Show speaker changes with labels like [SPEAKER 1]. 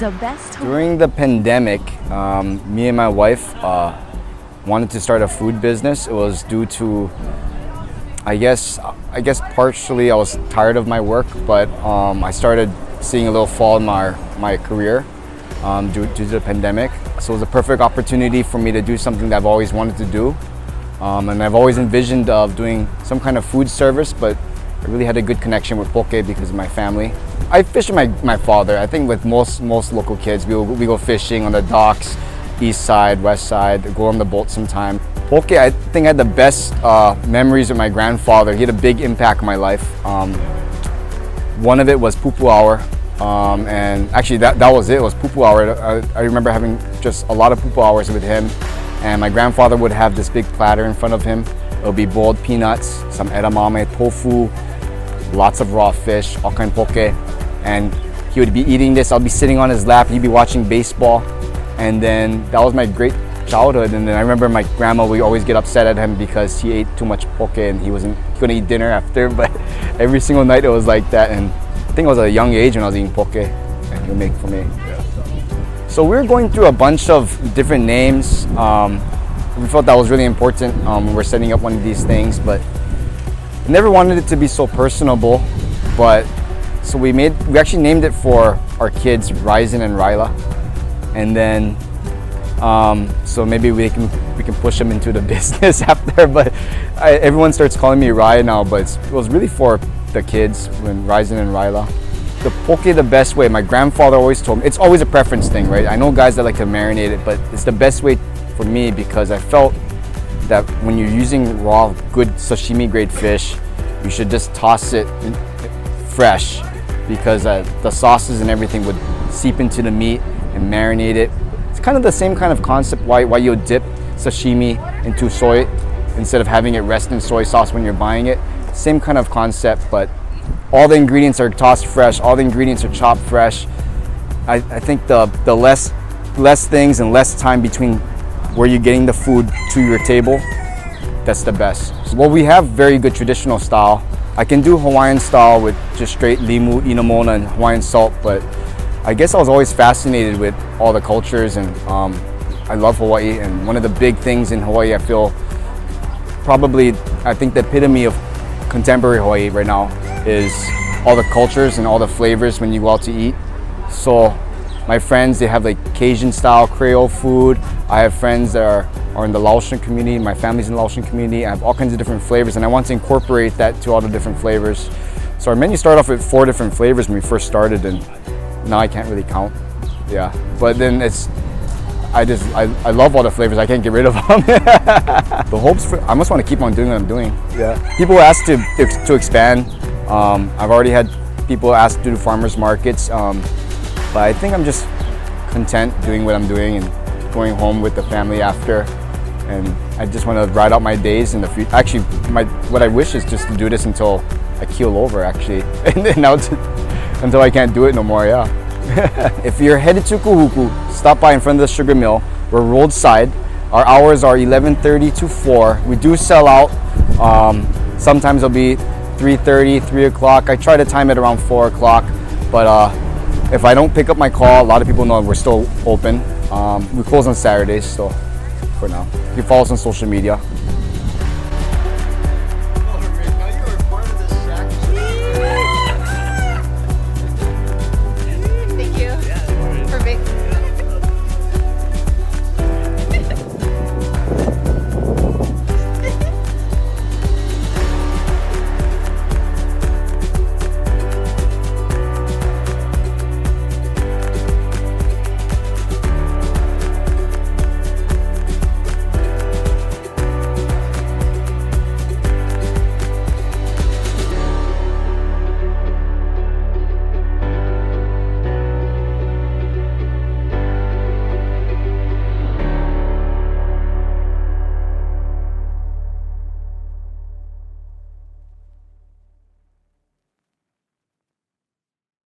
[SPEAKER 1] The best
[SPEAKER 2] During the pandemic, um, me and my wife uh, wanted to start a food business. It was due to, I guess, I guess partially I was tired of my work, but um, I started seeing a little fall in my my career um, due, due to the pandemic. So it was a perfect opportunity for me to do something that I've always wanted to do, um, and I've always envisioned of doing some kind of food service, but I really had a good connection with poke because of my family. I fish with my, my father. I think with most most local kids, we, we go fishing on the docks, east side, west side, go on the boat sometime. Poke, I think I had the best uh, memories with my grandfather. He had a big impact on my life. Um, one of it was pupu hour. Um, and actually, that, that was it. It was pupu hour. I, I remember having just a lot of pupu hours with him. And my grandfather would have this big platter in front of him. It would be boiled peanuts, some edamame, tofu, lots of raw fish, all kind poke. And he would be eating this. I'll be sitting on his lap. He'd be watching baseball. And then that was my great childhood. And then I remember my grandma, we always get upset at him because he ate too much poke and he wasn't couldn't eat dinner after. But every single night it was like that. And I think I was at a young age when I was eating poke and he would make for me. So we were going through a bunch of different names. Um, we felt that was really important um, when we're setting up one of these things, but I never wanted it to be so personable. But so we made we actually named it for our kids, Ryzen and Ryla, and then um, so maybe we can we can push them into the business after. But I, everyone starts calling me Ryan now, but it was really for the kids when Ryzen and Ryla. The poke the best way. My grandfather always told me it's always a preference thing, right? I know guys that like to marinate it, but it's the best way for me because I felt that when you're using raw, good sashimi grade fish, you should just toss it fresh because uh, the sauces and everything would seep into the meat and marinate it. It's kind of the same kind of concept why, why you dip sashimi into soy instead of having it rest in soy sauce when you're buying it. Same kind of concept, but all the ingredients are tossed fresh, all the ingredients are chopped fresh. I, I think the, the less, less things and less time between where you're getting the food to your table, that's the best. Well, we have very good traditional style. I can do Hawaiian style with just straight limu, inamona, and Hawaiian salt, but I guess I was always fascinated with all the cultures and um, I love Hawaii. And one of the big things in Hawaii, I feel probably, I think the epitome of contemporary Hawaii right now is all the cultures and all the flavors when you go out to eat. So my friends, they have like Cajun style Creole food. I have friends that are, are in the Laotian community. My family's in the Laotian community. I have all kinds of different flavors and I want to incorporate that to all the different flavors. So our menu started off with four different flavors when we first started and now I can't really count. Yeah, but then it's, I just, I, I love all the flavors. I can't get rid of them. the hopes for, I must want to keep on doing what I'm doing. Yeah. People ask to, to expand. Um, I've already had people ask to do farmers markets. Um, but I think I'm just content doing what I'm doing and going home with the family after. And I just want to ride out my days in the future. Actually, my, what I wish is just to do this until I keel over, actually. and then until I can't do it no more, yeah. if you're headed to Kahuku, stop by in front of the sugar mill. We're roadside. Our hours are 11.30 to 4. We do sell out. Um, sometimes it'll be 3.30, 3 o'clock. I try to time it around 4 o'clock. But uh, if I don't pick up my call, a lot of people know we're still open. Um, we close on Saturdays, so for now. You can follow us on social media.